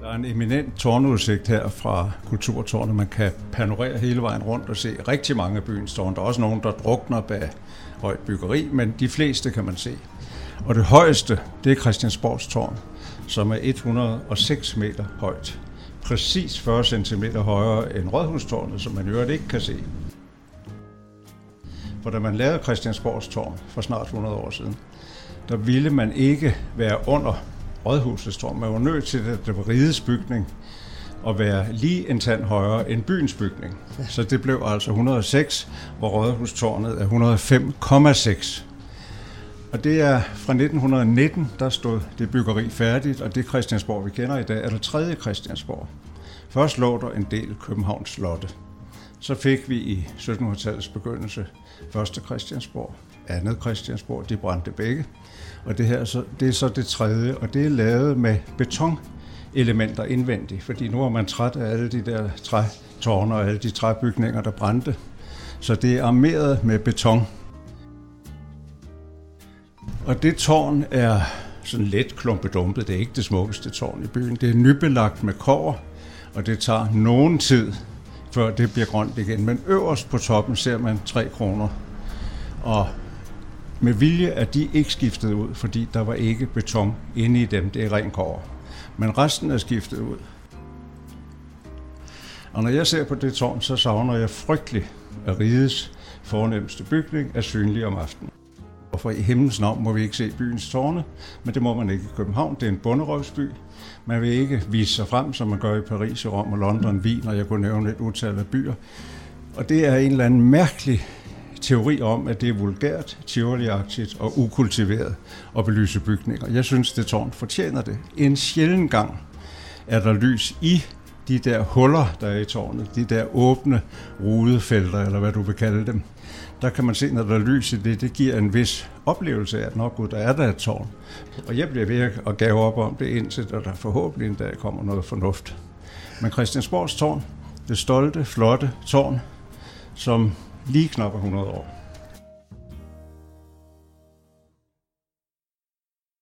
Der er en eminent tårnudsigt her fra Kulturtårnet. Man kan panorere hele vejen rundt og se rigtig mange af byens tårne. Der er også nogen, der drukner bag højt byggeri, men de fleste kan man se. Og det højeste, det er Christiansborgs tårn, som er 106 meter højt. Præcis 40 cm højere end Rådhustårnet, som man i øvrigt ikke kan se. For da man lavede Christiansborgs tårn for snart 100 år siden, der ville man ikke være under Rådhusets tårn. Man var nødt til, at det var rigets bygning, at være lige en tand højere end byens bygning. Så det blev altså 106, hvor Rådhustårnet er 105,6. Og det er fra 1919, der stod det byggeri færdigt, og det Christiansborg, vi kender i dag, er det tredje Christiansborg. Først lå der en del Københavns Slotte. Så fik vi i 1700-tallets begyndelse første Christiansborg, andet Christiansborg, de brændte begge. Og det her så, det er så det tredje, og det er lavet med betonelementer indvendigt, fordi nu er man træt af alle de der trætårne og alle de træbygninger, der brændte. Så det er armeret med beton. Og det tårn er sådan let klumpedumpet. Det er ikke det smukkeste tårn i byen. Det er nybelagt med kår, og det tager nogen tid, før det bliver grønt igen. Men øverst på toppen ser man 3 kroner. Og med vilje er de ikke skiftet ud, fordi der var ikke beton inde i dem. Det er ren kår. Men resten er skiftet ud. Og når jeg ser på det tårn, så savner jeg frygteligt, at rigets fornemmeste bygning er synlig om aftenen. Og for i himlens navn må vi ikke se byens tårne, men det må man ikke i København. Det er en bunderøvsby. Man vil ikke vise sig frem, som man gør i Paris, Rom og London, Wien, og jeg kunne nævne et utal af byer. Og det er en eller anden mærkelig teori om, at det er vulgært, tivoliagtigt og ukultiveret at belyse bygninger. Jeg synes, det tårn fortjener det. En sjælden gang er der lys i de der huller, der er i tårnet, de der åbne rudefelter, eller hvad du vil kalde dem. Der kan man se, når der er lys i det, det giver en vis oplevelse af, at nok gud, der er der et tårn. Og jeg bliver ved at gave op om det, indtil der forhåbentlig en dag kommer noget fornuft. Men Christiansborgs tårn, det stolte, flotte tårn, som lige knap 100 år.